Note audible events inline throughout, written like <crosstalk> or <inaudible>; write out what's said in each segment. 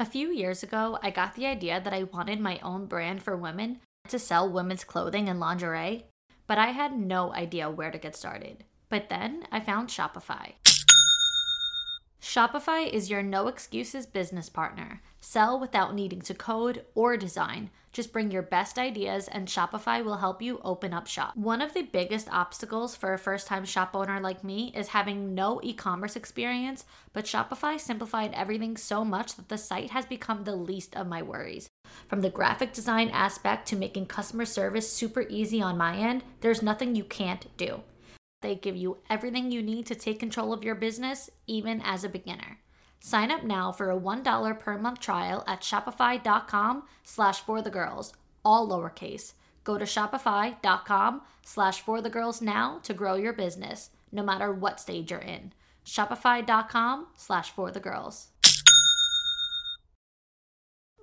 A few years ago, I got the idea that I wanted my own brand for women to sell women's clothing and lingerie, but I had no idea where to get started. But then I found Shopify. Shopify is your no excuses business partner. Sell without needing to code or design. Just bring your best ideas and Shopify will help you open up shop. One of the biggest obstacles for a first time shop owner like me is having no e commerce experience, but Shopify simplified everything so much that the site has become the least of my worries. From the graphic design aspect to making customer service super easy on my end, there's nothing you can't do. They give you everything you need to take control of your business, even as a beginner. Sign up now for a $1 per month trial at shopify.com slash for the girls, all lowercase. Go to shopify.com slash for the girls now to grow your business, no matter what stage you're in. Shopify.com slash for the girls.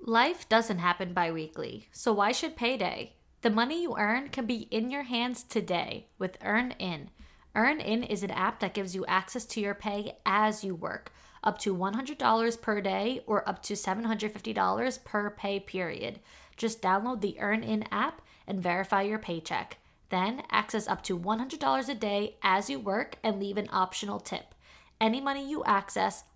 Life doesn't happen bi weekly, so why should payday? The money you earn can be in your hands today with EarnIn. EarnIn is an app that gives you access to your pay as you work, up to $100 per day or up to $750 per pay period. Just download the EarnIn app and verify your paycheck. Then access up to $100 a day as you work and leave an optional tip. Any money you access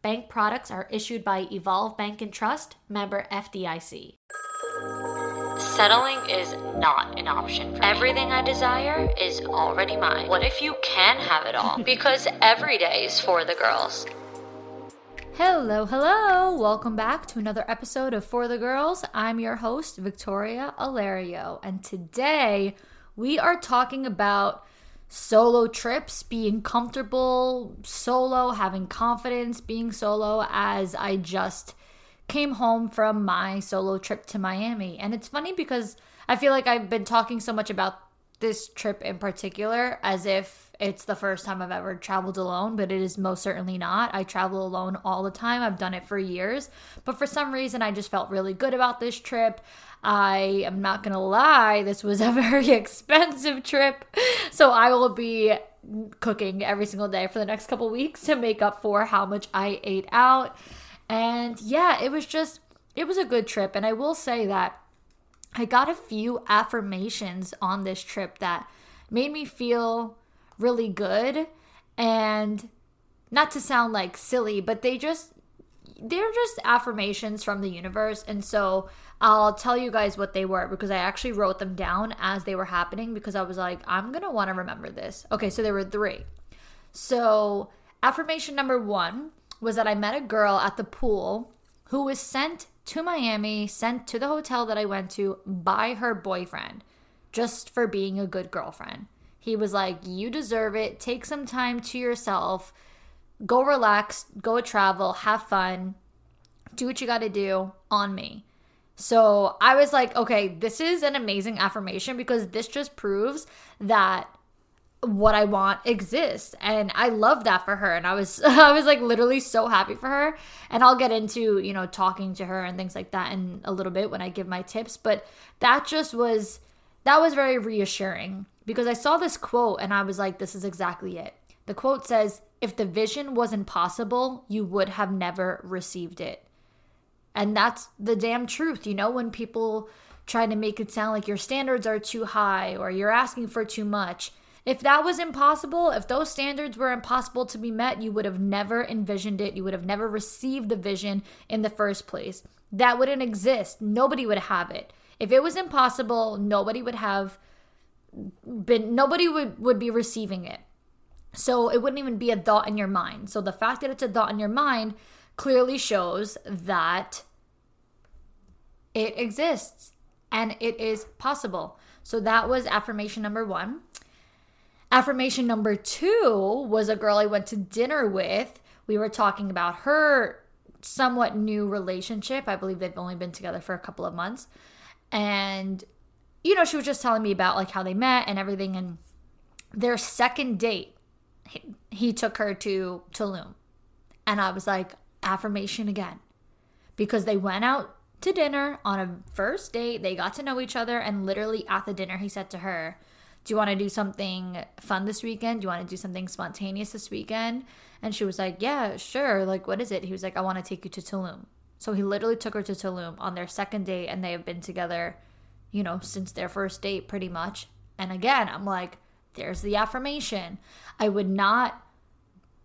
Bank products are issued by Evolve Bank and Trust, member FDIC. Settling is not an option. for Everything I desire is already mine. What if you can have it all? <laughs> because every day is for the girls. Hello, hello. Welcome back to another episode of For the Girls. I'm your host, Victoria Alario, and today we are talking about solo trips, being comfortable solo, having confidence being solo as I just came home from my solo trip to Miami. And it's funny because I feel like I've been talking so much about this trip in particular as if it's the first time I've ever traveled alone, but it is most certainly not. I travel alone all the time. I've done it for years. But for some reason, I just felt really good about this trip. I am not going to lie, this was a <laughs> very expensive trip. So I will be cooking every single day for the next couple weeks to make up for how much I ate out. And yeah, it was just, it was a good trip. And I will say that I got a few affirmations on this trip that made me feel really good and not to sound like silly, but they just they're just affirmations from the universe and so I'll tell you guys what they were because I actually wrote them down as they were happening because I was like I'm going to want to remember this. Okay, so there were 3. So, affirmation number 1 was that I met a girl at the pool who was sent to Miami, sent to the hotel that I went to by her boyfriend just for being a good girlfriend. He was like, You deserve it. Take some time to yourself. Go relax, go travel, have fun, do what you got to do on me. So I was like, okay, this is an amazing affirmation because this just proves that what I want exists. And I love that for her. And I was <laughs> I was like literally so happy for her. And I'll get into, you know, talking to her and things like that in a little bit when I give my tips. But that just was that was very reassuring because I saw this quote and I was like, this is exactly it. The quote says, if the vision was impossible, you would have never received it. And that's the damn truth. You know, when people try to make it sound like your standards are too high or you're asking for too much, if that was impossible, if those standards were impossible to be met, you would have never envisioned it. You would have never received the vision in the first place. That wouldn't exist. Nobody would have it. If it was impossible, nobody would have been nobody would would be receiving it. So it wouldn't even be a thought in your mind. So the fact that it's a thought in your mind clearly shows that it exists and it is possible. So that was affirmation number 1. Affirmation number 2 was a girl I went to dinner with. We were talking about her somewhat new relationship. I believe they've only been together for a couple of months. And you know, she was just telling me about like how they met and everything and their second date he, he took her to Tulum. And I was like, affirmation again. Because they went out to dinner on a first date, they got to know each other, and literally at the dinner, he said to her, Do you want to do something fun this weekend? Do you want to do something spontaneous this weekend? And she was like, Yeah, sure. Like, what is it? He was like, I want to take you to Tulum. So he literally took her to Tulum on their second date, and they have been together, you know, since their first date pretty much. And again, I'm like, there's the affirmation. I would not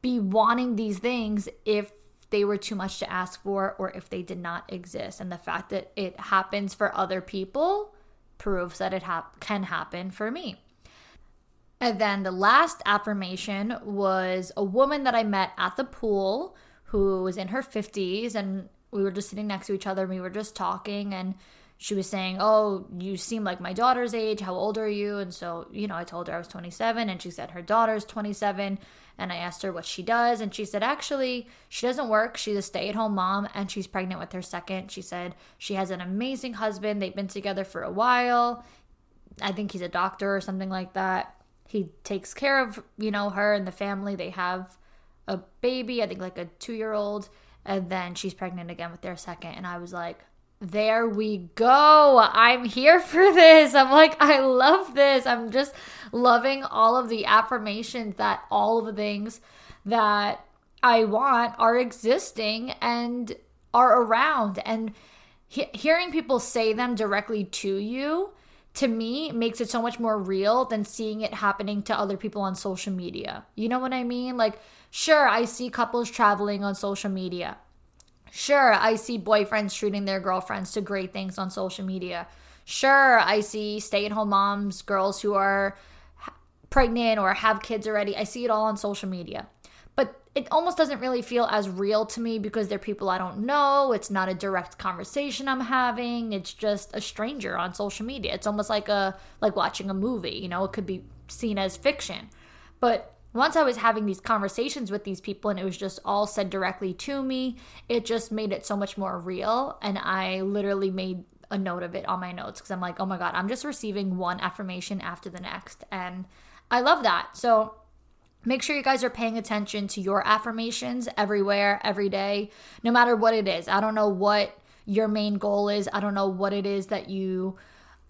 be wanting these things if they were too much to ask for or if they did not exist. And the fact that it happens for other people proves that it ha- can happen for me. And then the last affirmation was a woman that I met at the pool who was in her 50s and we were just sitting next to each other and we were just talking and she was saying, Oh, you seem like my daughter's age. How old are you? And so, you know, I told her I was 27, and she said her daughter's 27. And I asked her what she does, and she said, Actually, she doesn't work. She's a stay at home mom, and she's pregnant with her second. She said she has an amazing husband. They've been together for a while. I think he's a doctor or something like that. He takes care of, you know, her and the family. They have a baby, I think like a two year old. And then she's pregnant again with their second. And I was like, there we go. I'm here for this. I'm like, I love this. I'm just loving all of the affirmations that all of the things that I want are existing and are around. And he- hearing people say them directly to you, to me, makes it so much more real than seeing it happening to other people on social media. You know what I mean? Like, sure, I see couples traveling on social media. Sure, I see boyfriends treating their girlfriends to great things on social media. Sure, I see stay at home moms, girls who are pregnant or have kids already. I see it all on social media. But it almost doesn't really feel as real to me because they're people I don't know. It's not a direct conversation I'm having. It's just a stranger on social media. It's almost like a like watching a movie, you know, it could be seen as fiction. But once I was having these conversations with these people and it was just all said directly to me, it just made it so much more real. And I literally made a note of it on my notes because I'm like, oh my God, I'm just receiving one affirmation after the next. And I love that. So make sure you guys are paying attention to your affirmations everywhere, every day, no matter what it is. I don't know what your main goal is, I don't know what it is that you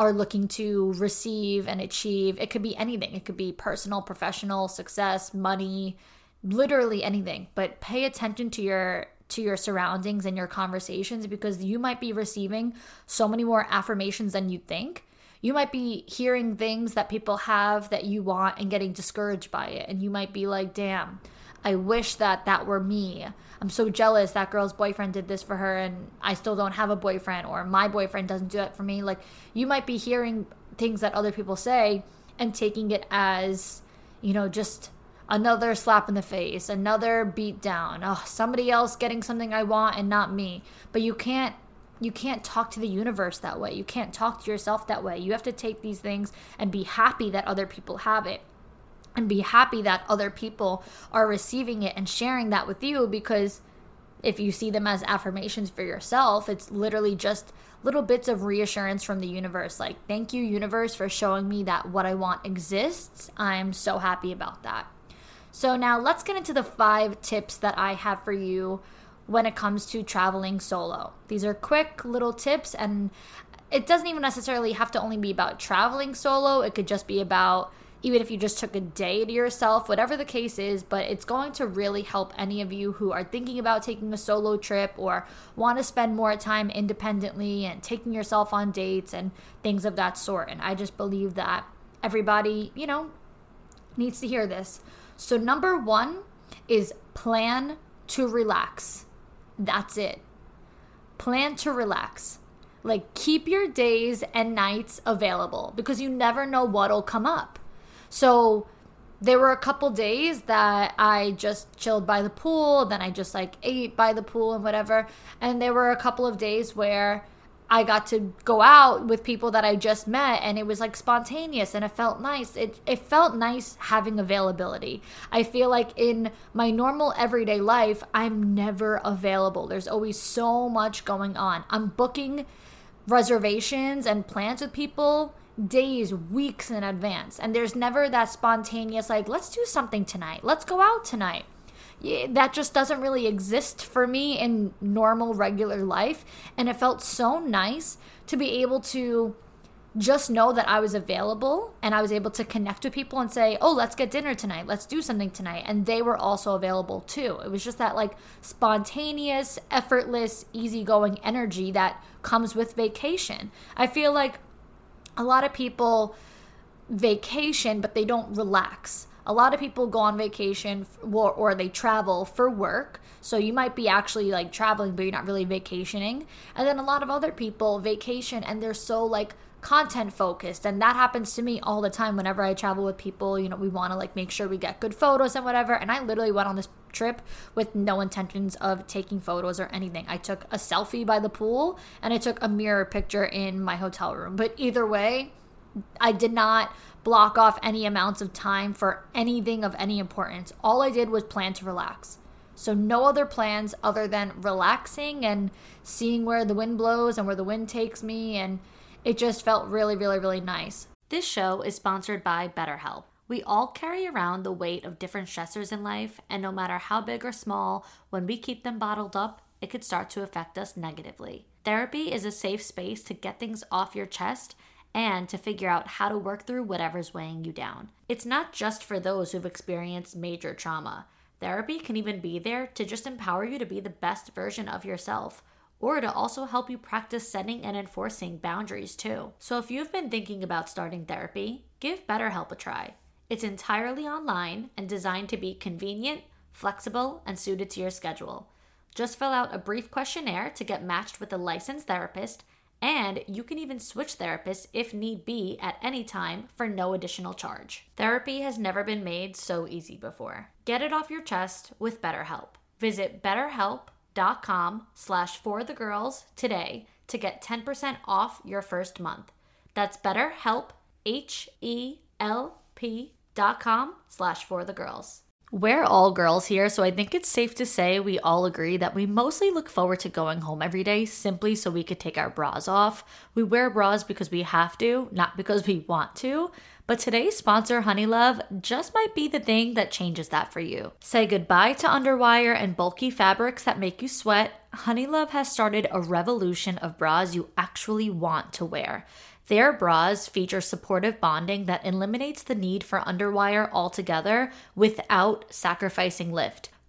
are looking to receive and achieve. It could be anything, it could be personal, professional, success, money, literally anything. But pay attention to your to your surroundings and your conversations because you might be receiving so many more affirmations than you think. You might be hearing things that people have that you want and getting discouraged by it. And you might be like, damn, I wish that that were me. I'm so jealous that girl's boyfriend did this for her and I still don't have a boyfriend or my boyfriend doesn't do it for me. Like you might be hearing things that other people say and taking it as, you know, just another slap in the face, another beat down. Oh, somebody else getting something I want and not me. But you can't you can't talk to the universe that way. You can't talk to yourself that way. You have to take these things and be happy that other people have it and be happy that other people are receiving it and sharing that with you because if you see them as affirmations for yourself, it's literally just little bits of reassurance from the universe. Like, thank you, universe, for showing me that what I want exists. I'm so happy about that. So, now let's get into the five tips that I have for you when it comes to traveling solo. These are quick little tips, and it doesn't even necessarily have to only be about traveling solo, it could just be about even if you just took a day to yourself, whatever the case is, but it's going to really help any of you who are thinking about taking a solo trip or want to spend more time independently and taking yourself on dates and things of that sort. And I just believe that everybody, you know, needs to hear this. So, number one is plan to relax. That's it. Plan to relax. Like, keep your days and nights available because you never know what'll come up. So, there were a couple days that I just chilled by the pool, then I just like ate by the pool and whatever. And there were a couple of days where I got to go out with people that I just met and it was like spontaneous and it felt nice. It it felt nice having availability. I feel like in my normal everyday life, I'm never available. There's always so much going on. I'm booking reservations and plans with people days, weeks in advance. And there's never that spontaneous, like, let's do something tonight. Let's go out tonight. That just doesn't really exist for me in normal, regular life. And it felt so nice to be able to just know that I was available and I was able to connect with people and say, oh, let's get dinner tonight. Let's do something tonight. And they were also available too. It was just that like spontaneous, effortless, easygoing energy that comes with vacation. I feel like a lot of people vacation, but they don't relax. A lot of people go on vacation or, or they travel for work. So you might be actually like traveling, but you're not really vacationing. And then a lot of other people vacation and they're so like content focused and that happens to me all the time whenever i travel with people you know we want to like make sure we get good photos and whatever and i literally went on this trip with no intentions of taking photos or anything. I took a selfie by the pool and i took a mirror picture in my hotel room but either way i did not block off any amounts of time for anything of any importance. All i did was plan to relax. So, no other plans other than relaxing and seeing where the wind blows and where the wind takes me and it just felt really, really, really nice. This show is sponsored by BetterHelp. We all carry around the weight of different stressors in life, and no matter how big or small, when we keep them bottled up, it could start to affect us negatively. Therapy is a safe space to get things off your chest and to figure out how to work through whatever's weighing you down. It's not just for those who've experienced major trauma. Therapy can even be there to just empower you to be the best version of yourself or to also help you practice setting and enforcing boundaries too. So if you've been thinking about starting therapy, give BetterHelp a try. It's entirely online and designed to be convenient, flexible, and suited to your schedule. Just fill out a brief questionnaire to get matched with a licensed therapist, and you can even switch therapists if need be at any time for no additional charge. Therapy has never been made so easy before. Get it off your chest with BetterHelp. Visit BetterHelp dot com slash for the girls today to get 10% off your first month. That's BetterHelp, H-E-L-P dot com slash for the girls. We're all girls here, so I think it's safe to say we all agree that we mostly look forward to going home every day simply so we could take our bras off. We wear bras because we have to, not because we want to. But today's sponsor, Honeylove, just might be the thing that changes that for you. Say goodbye to underwire and bulky fabrics that make you sweat. Honeylove has started a revolution of bras you actually want to wear. Their bras feature supportive bonding that eliminates the need for underwire altogether without sacrificing lift.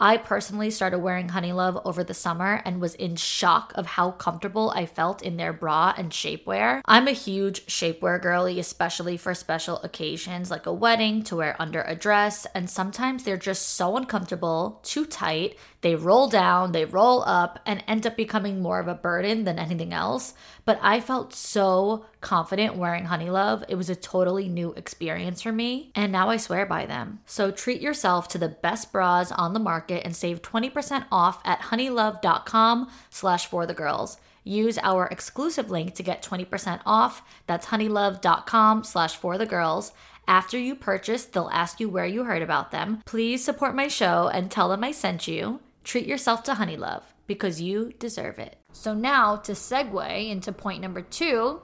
I personally started wearing Honeylove over the summer and was in shock of how comfortable I felt in their bra and shapewear. I'm a huge shapewear girly, especially for special occasions like a wedding to wear under a dress, and sometimes they're just so uncomfortable, too tight, they roll down, they roll up, and end up becoming more of a burden than anything else. But I felt so confident wearing Honeylove. It was a totally new experience for me, and now I swear by them. So treat yourself to the best bras on the market and save 20% off at honeylove.com slash for the girls. Use our exclusive link to get 20% off. That's honeylove.com slash for the girls. After you purchase, they'll ask you where you heard about them. Please support my show and tell them I sent you. Treat yourself to Honeylove because you deserve it. So, now to segue into point number two,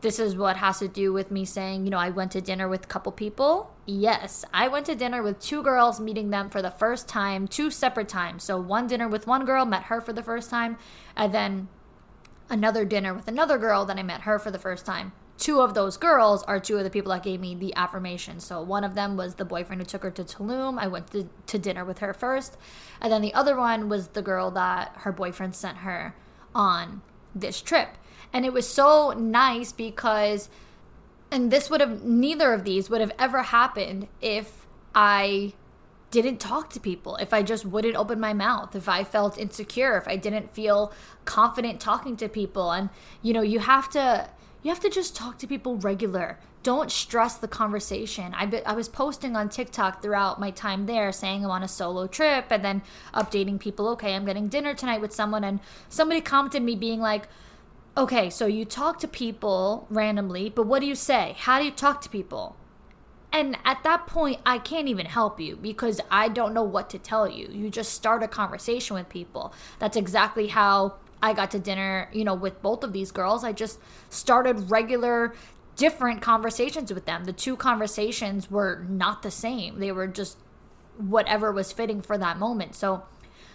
this is what has to do with me saying, you know, I went to dinner with a couple people. Yes, I went to dinner with two girls, meeting them for the first time, two separate times. So, one dinner with one girl, met her for the first time, and then another dinner with another girl, then I met her for the first time. Two of those girls are two of the people that gave me the affirmation. So one of them was the boyfriend who took her to Tulum. I went to, to dinner with her first. And then the other one was the girl that her boyfriend sent her on this trip. And it was so nice because, and this would have, neither of these would have ever happened if I didn't talk to people, if I just wouldn't open my mouth, if I felt insecure, if I didn't feel confident talking to people. And, you know, you have to you have to just talk to people regular. Don't stress the conversation. I, be, I was posting on TikTok throughout my time there saying I'm on a solo trip and then updating people, okay, I'm getting dinner tonight with someone. And somebody commented me being like, okay, so you talk to people randomly, but what do you say? How do you talk to people? And at that point, I can't even help you because I don't know what to tell you. You just start a conversation with people. That's exactly how I got to dinner, you know, with both of these girls. I just started regular different conversations with them. The two conversations were not the same. They were just whatever was fitting for that moment. So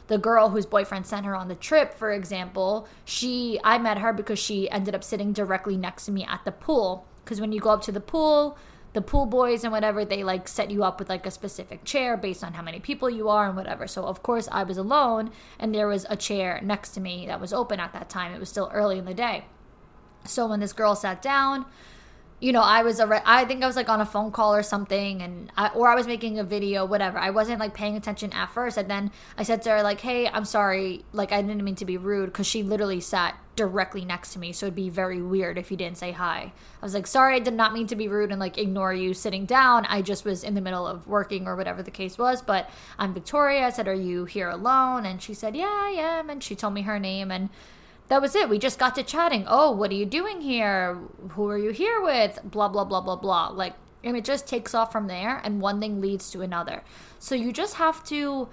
the girl whose boyfriend sent her on the trip, for example, she I met her because she ended up sitting directly next to me at the pool because when you go up to the pool, the pool boys and whatever they like set you up with like a specific chair based on how many people you are and whatever. So of course i was alone and there was a chair next to me that was open at that time. It was still early in the day. So when this girl sat down you know, I was a, I think I was like on a phone call or something, and I, or I was making a video, whatever. I wasn't like paying attention at first, and then I said to her like, "Hey, I'm sorry, like I didn't mean to be rude," because she literally sat directly next to me, so it'd be very weird if you didn't say hi. I was like, "Sorry, I did not mean to be rude and like ignore you sitting down. I just was in the middle of working or whatever the case was." But I'm Victoria. I said, "Are you here alone?" And she said, "Yeah, I am," and she told me her name and that was it. We just got to chatting. Oh, what are you doing here? Who are you here with? Blah, blah, blah, blah, blah. Like, and it just takes off from there, and one thing leads to another. So you just have to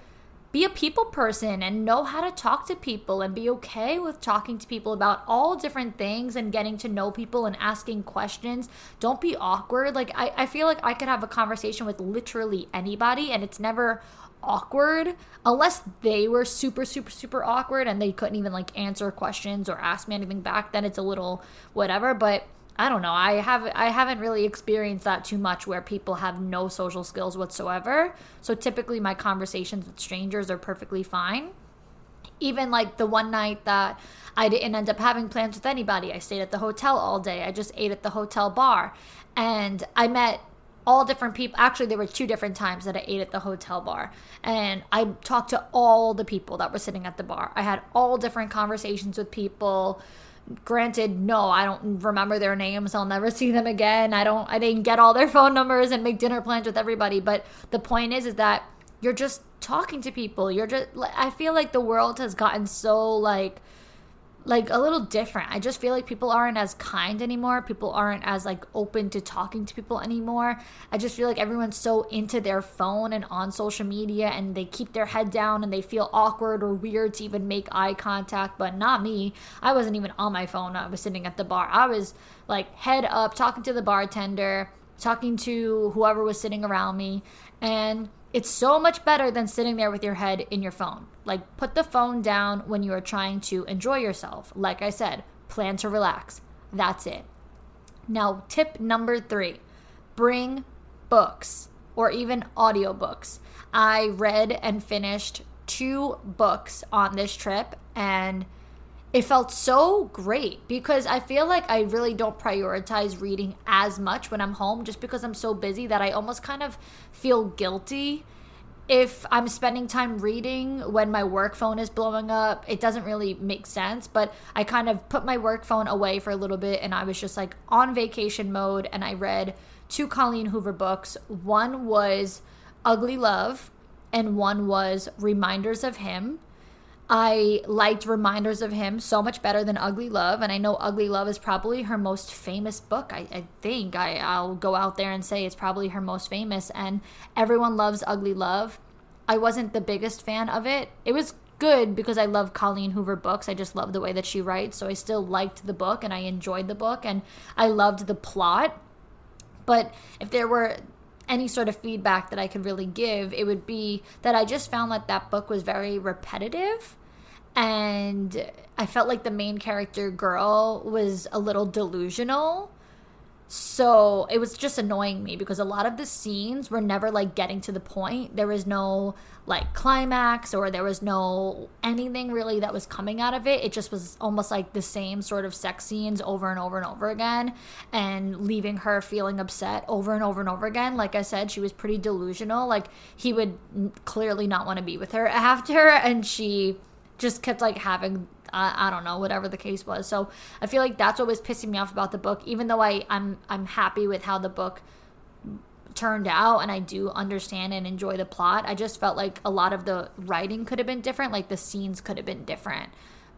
be a people person and know how to talk to people and be okay with talking to people about all different things and getting to know people and asking questions. Don't be awkward. Like, I, I feel like I could have a conversation with literally anybody, and it's never awkward unless they were super super super awkward and they couldn't even like answer questions or ask me anything back then it's a little whatever but I don't know. I have I haven't really experienced that too much where people have no social skills whatsoever. So typically my conversations with strangers are perfectly fine. Even like the one night that I didn't end up having plans with anybody. I stayed at the hotel all day. I just ate at the hotel bar and I met all different people. Actually, there were two different times that I ate at the hotel bar, and I talked to all the people that were sitting at the bar. I had all different conversations with people. Granted, no, I don't remember their names. I'll never see them again. I don't. I didn't get all their phone numbers and make dinner plans with everybody. But the point is, is that you're just talking to people. You're just. I feel like the world has gotten so like like a little different. I just feel like people aren't as kind anymore. People aren't as like open to talking to people anymore. I just feel like everyone's so into their phone and on social media and they keep their head down and they feel awkward or weird to even make eye contact, but not me. I wasn't even on my phone. I was sitting at the bar. I was like head up talking to the bartender, talking to whoever was sitting around me and it's so much better than sitting there with your head in your phone. Like, put the phone down when you are trying to enjoy yourself. Like I said, plan to relax. That's it. Now, tip number three bring books or even audiobooks. I read and finished two books on this trip, and it felt so great because I feel like I really don't prioritize reading as much when I'm home just because I'm so busy that I almost kind of feel guilty if I'm spending time reading when my work phone is blowing up. It doesn't really make sense, but I kind of put my work phone away for a little bit and I was just like on vacation mode and I read two Colleen Hoover books. One was Ugly Love and one was Reminders of Him I liked Reminders of Him so much better than Ugly Love. And I know Ugly Love is probably her most famous book. I, I think I, I'll go out there and say it's probably her most famous. And everyone loves Ugly Love. I wasn't the biggest fan of it. It was good because I love Colleen Hoover books. I just love the way that she writes. So I still liked the book and I enjoyed the book and I loved the plot. But if there were any sort of feedback that I could really give, it would be that I just found that that book was very repetitive and I felt like the main character girl was a little delusional. So it was just annoying me because a lot of the scenes were never like getting to the point. There was no like climax or there was no anything really that was coming out of it. It just was almost like the same sort of sex scenes over and over and over again and leaving her feeling upset over and over and over again. Like I said, she was pretty delusional. Like he would clearly not want to be with her <laughs> after and she just kept like having I, I don't know whatever the case was. So i feel like that's what was pissing me off about the book even though i i'm i'm happy with how the book turned out and i do understand and enjoy the plot. I just felt like a lot of the writing could have been different like the scenes could have been different.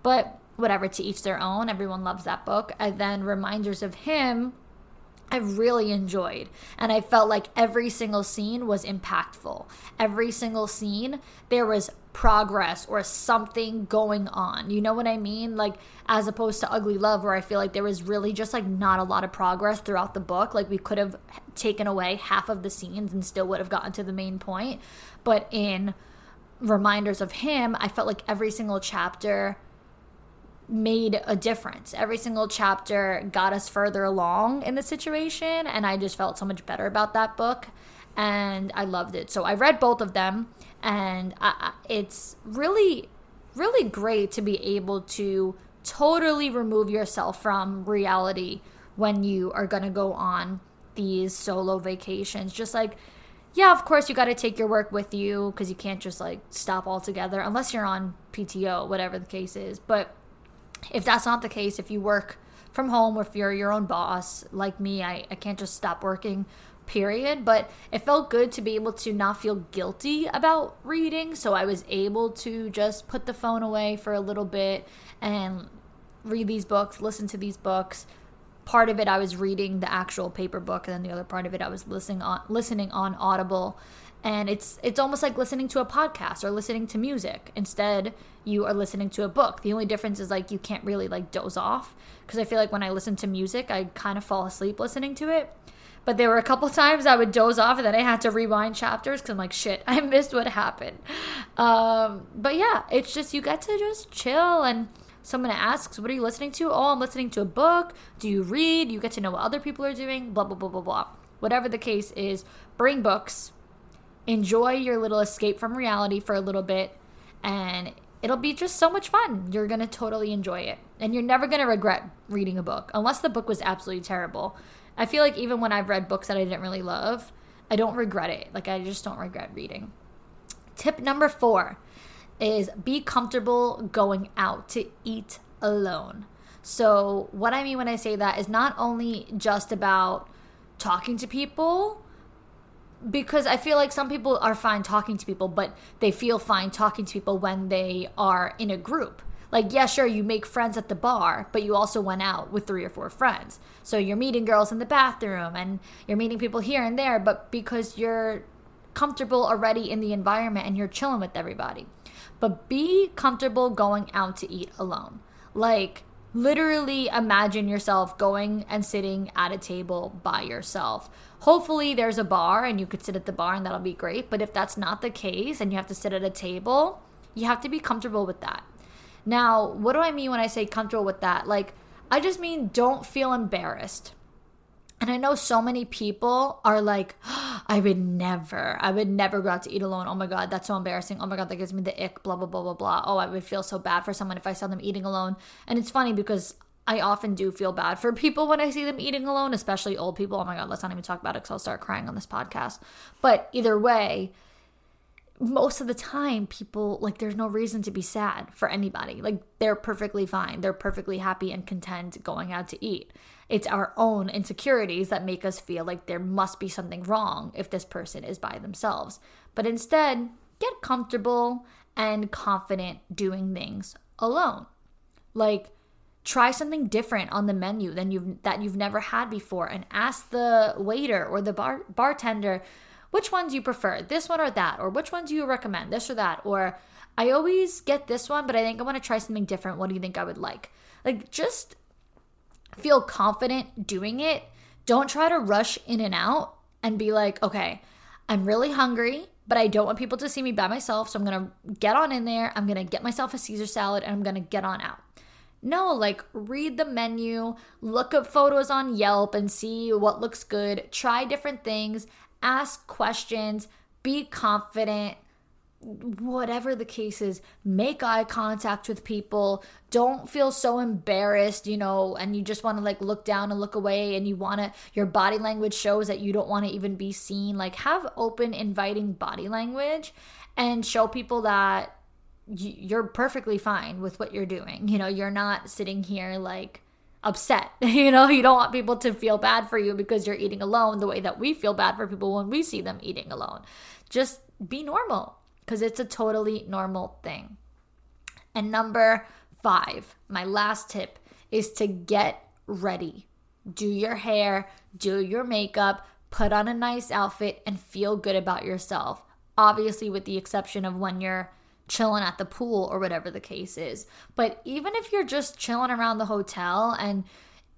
But whatever to each their own. Everyone loves that book. And then reminders of him I really enjoyed. And I felt like every single scene was impactful. Every single scene, there was progress or something going on. You know what I mean? Like, as opposed to Ugly Love, where I feel like there was really just like not a lot of progress throughout the book. Like, we could have taken away half of the scenes and still would have gotten to the main point. But in Reminders of Him, I felt like every single chapter made a difference. Every single chapter got us further along in the situation, and I just felt so much better about that book, and I loved it. So I read both of them, and I, it's really, really great to be able to totally remove yourself from reality when you are going to go on these solo vacations. Just like, yeah, of course, you got to take your work with you because you can't just like stop altogether unless you're on PTO, whatever the case is. But if that's not the case, if you work from home or if you're your own boss, like me, I, I can't just stop working, period. But it felt good to be able to not feel guilty about reading. So I was able to just put the phone away for a little bit and read these books, listen to these books. Part of it I was reading the actual paper book, and then the other part of it I was listening on listening on Audible and it's it's almost like listening to a podcast or listening to music. Instead you are listening to a book. The only difference is like you can't really like doze off. Because i feel like when i listen to music i kind of fall asleep listening to it. But there were a couple <laughs> times i would doze off and then i had to rewind chapters because i'm like shit i <laughs> missed what happened. Um, but yeah it's just you get to just chill and someone asks what are you listening to? Oh i'm listening to a book. Do you read? You get to know what other people are doing. Blah blah blah blah blah. Whatever the case is bring books enjoy your little escape from reality for a little bit and it'll be just so much fun. You're going to totally enjoy it. And you're never going to regret reading a book unless the book was absolutely terrible. I feel like even when I've read books that I didn't really love, I don't regret it. Like I just don't regret reading. Tip number 4 is be comfortable going out to eat alone. So, what I mean when I say that is not only just about talking to people, because I feel like some people are fine talking to people, but they feel fine talking to people when they are in a group. Like, yeah, sure, you make friends at the bar, but you also went out with three or four friends. So you're meeting girls in the bathroom and you're meeting people here and there, but because you're comfortable already in the environment and you're chilling with everybody. But be comfortable going out to eat alone. Like, literally imagine yourself going and sitting at a table by yourself Hopefully, there's a bar and you could sit at the bar and that'll be great. But if that's not the case and you have to sit at a table, you have to be comfortable with that. Now, what do I mean when I say comfortable with that? Like, I just mean don't feel embarrassed. And I know so many people are like, oh, <gasps> I would never, I would never go out to eat alone. Oh my God, that's so embarrassing. Oh my God, that gives me the ick, blah, blah, blah, blah, blah. Oh, I would feel so bad for someone if I saw them eating alone. And it's funny because I often do feel bad for <laughs> people when I see them eating alone, especially old people. Oh my God, let's not even talk about it because I'll start crying on this podcast. But either way, most of the time, people like there's no reason to be sad for anybody. Like they're perfectly fine, they're perfectly happy and content going out to eat. It's our own insecurities that make us feel like there must be something wrong if this person is by themselves. But instead, get comfortable and confident doing things alone. Like, try something different on the menu than you've that you've never had before and ask the waiter or the bar, bartender which one do you prefer this one or that? Or which one do you recommend this or that? Or i always get this one but i think i want to try something different. What do you think i would like? Like just feel confident doing it. Don't try to rush in and out and be like okay i'm really hungry but i don't want people to see me by myself so i'm gonna get on in there i'm gonna get myself a caesar salad and i'm gonna get on out. No, like read the menu, look up photos on Yelp and see what looks good, try different things, ask questions, be confident. Whatever the case is, make eye contact with people. Don't feel so embarrassed, you know, and you just want to like look down and look away and you want to, your body language shows that you don't want to even be seen. Like, have open, inviting body language and show people that you're perfectly fine with what you're doing. You know, you're not sitting here like upset. <laughs> You know, you don't want people to feel bad for you because you're eating alone the way that we feel bad for people when we see them eating alone. Just be normal because it's a totally normal thing. And number five, my last tip is to get ready. Do your hair, do your makeup, put on a nice outfit, and feel good about yourself. Obviously, with the exception of when you're chilling at the pool or whatever the case is. But even if you're just chilling around the hotel and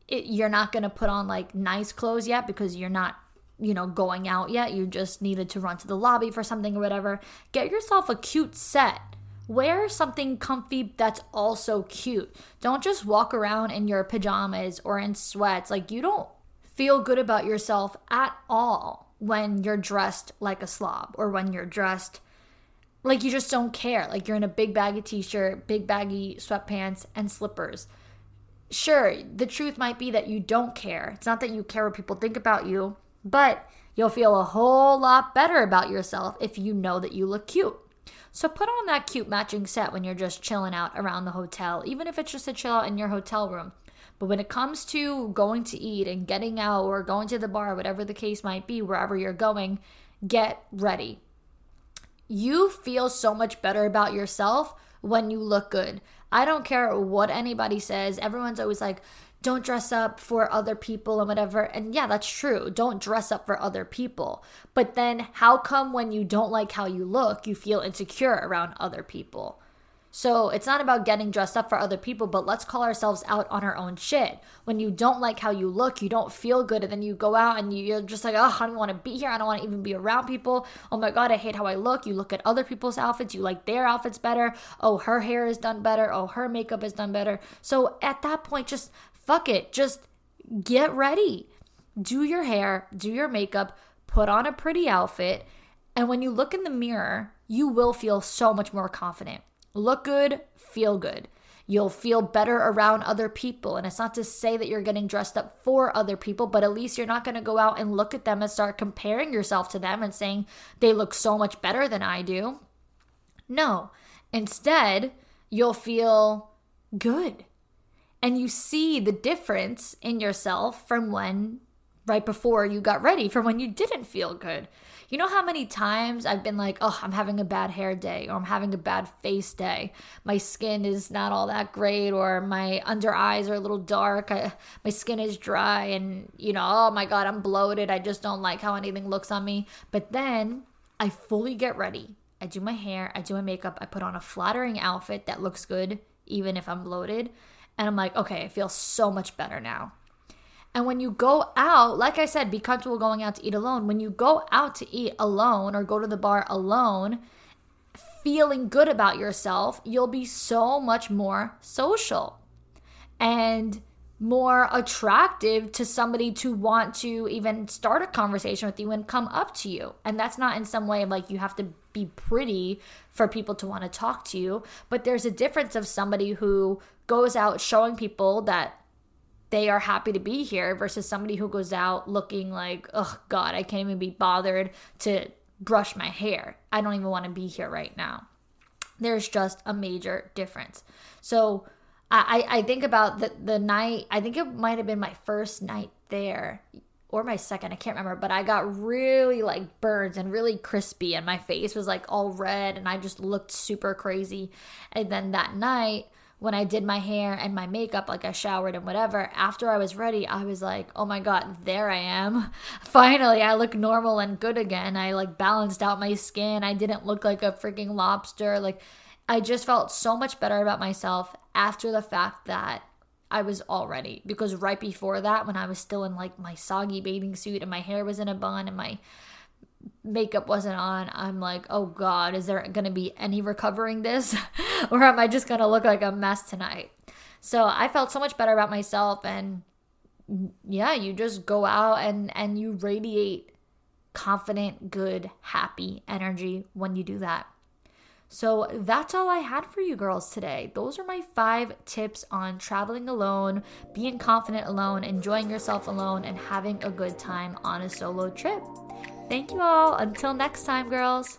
it, you're not going to put on like nice clothes yet because you're not you know going out yet you just needed to run to the lobby for something or whatever get yourself a cute set. Wear something comfy that's also cute. Don't just walk around in your pajamas or in sweats. Like you don't feel good about yourself at all when you're dressed like a slob or when you're dressed like you just don't care. Like you're in a big baggy t-shirt, big baggy sweatpants and slippers. Sure, the truth might be that you don't care. It's not that you care what people think about you, but you'll feel a whole lot better about yourself if you know that you look cute. So put on that cute matching set when you're just chilling out around the hotel, even if it's just a chill out in your hotel room. But when it comes to going to eat and getting out or going to the bar, whatever the case might be, wherever you're going, get ready you feel so much better about yourself when you look good. I don't care what anybody says. Everyone's always like, don't dress up for other people and whatever. And yeah, that's true. Don't dress up for other people. But then how come when you don't like how you look, you feel insecure around other people? So it's not about getting dressed up for other people, but let's call ourselves out on our own shit. When you don't like how you look, you don't feel good, and then you go out and you're just like, oh, I don't want to be here. I don't want to even be around people. Oh my God, I hate how I look. You look at other people's outfits, you like their outfits better. Oh, her hair is done better. Oh, her makeup is done better. So at that point, just fuck it. Just get ready. Do your hair, do your makeup, put on a pretty outfit. And when you look in the mirror, you will feel so much more confident Look good, feel good. You'll feel better around other people. And it's not to say that you're getting dressed up for other people, but at least you're not going to go out and look at them and start comparing yourself to them and saying they look so much better than I do. No. Instead, you'll feel good. And you see the difference in yourself from when right before you got ready, for when you didn't feel good. You know how many times I've been like, oh, I'm having a bad hair day, or I'm having a bad face day. My skin is not all that great, or my under eyes are a little dark. I, my skin is dry, and you know, oh my God, I'm bloated. I just don't like how anything looks on me. But then I fully get ready. I do my hair, I do my makeup, I put on a flattering outfit that looks good, even if I'm bloated. And I'm like, okay, I feel so much better now. And when you go out, like I said, be comfortable going out to eat alone. When you go out to eat alone or go to the bar alone, feeling good about yourself, you'll be so much more social and more attractive to somebody to want to even start a conversation with you and come up to you. And that's not in some way like you have to be pretty for people to want to talk to you, but there's a difference of somebody who goes out showing people that they are happy to be here versus somebody who goes out looking like, oh God, I can't even be bothered to brush my hair. I don't even want to be here right now. There's just a major difference. So I, I think about the, the night, I think it might have been my first night there or my second, I can't remember, but I got really like burns and really crispy, and my face was like all red, and I just looked super crazy. And then that night, when I did my hair and my makeup, like I showered and whatever, after I was ready, I was like, oh my God, there I am. <laughs> Finally, I look normal and good again. I like balanced out my skin. I didn't look like a freaking lobster. Like, I just felt so much better about myself after the fact that I was all ready. Because right before that, when I was still in like my soggy bathing suit and my hair was in a bun and my makeup wasn't on, I'm like, oh God, is there going to be any recovering this? <laughs> or am I just going to look like a mess tonight? So I felt so much better about myself and yeah, you just go out and and you radiate confident, good, happy energy when you do that. So that's all I had for you girls today. Those are my five tips on traveling alone, being confident alone, enjoying yourself alone, and having a good time on a solo trip. Thank you all. Until next time, girls.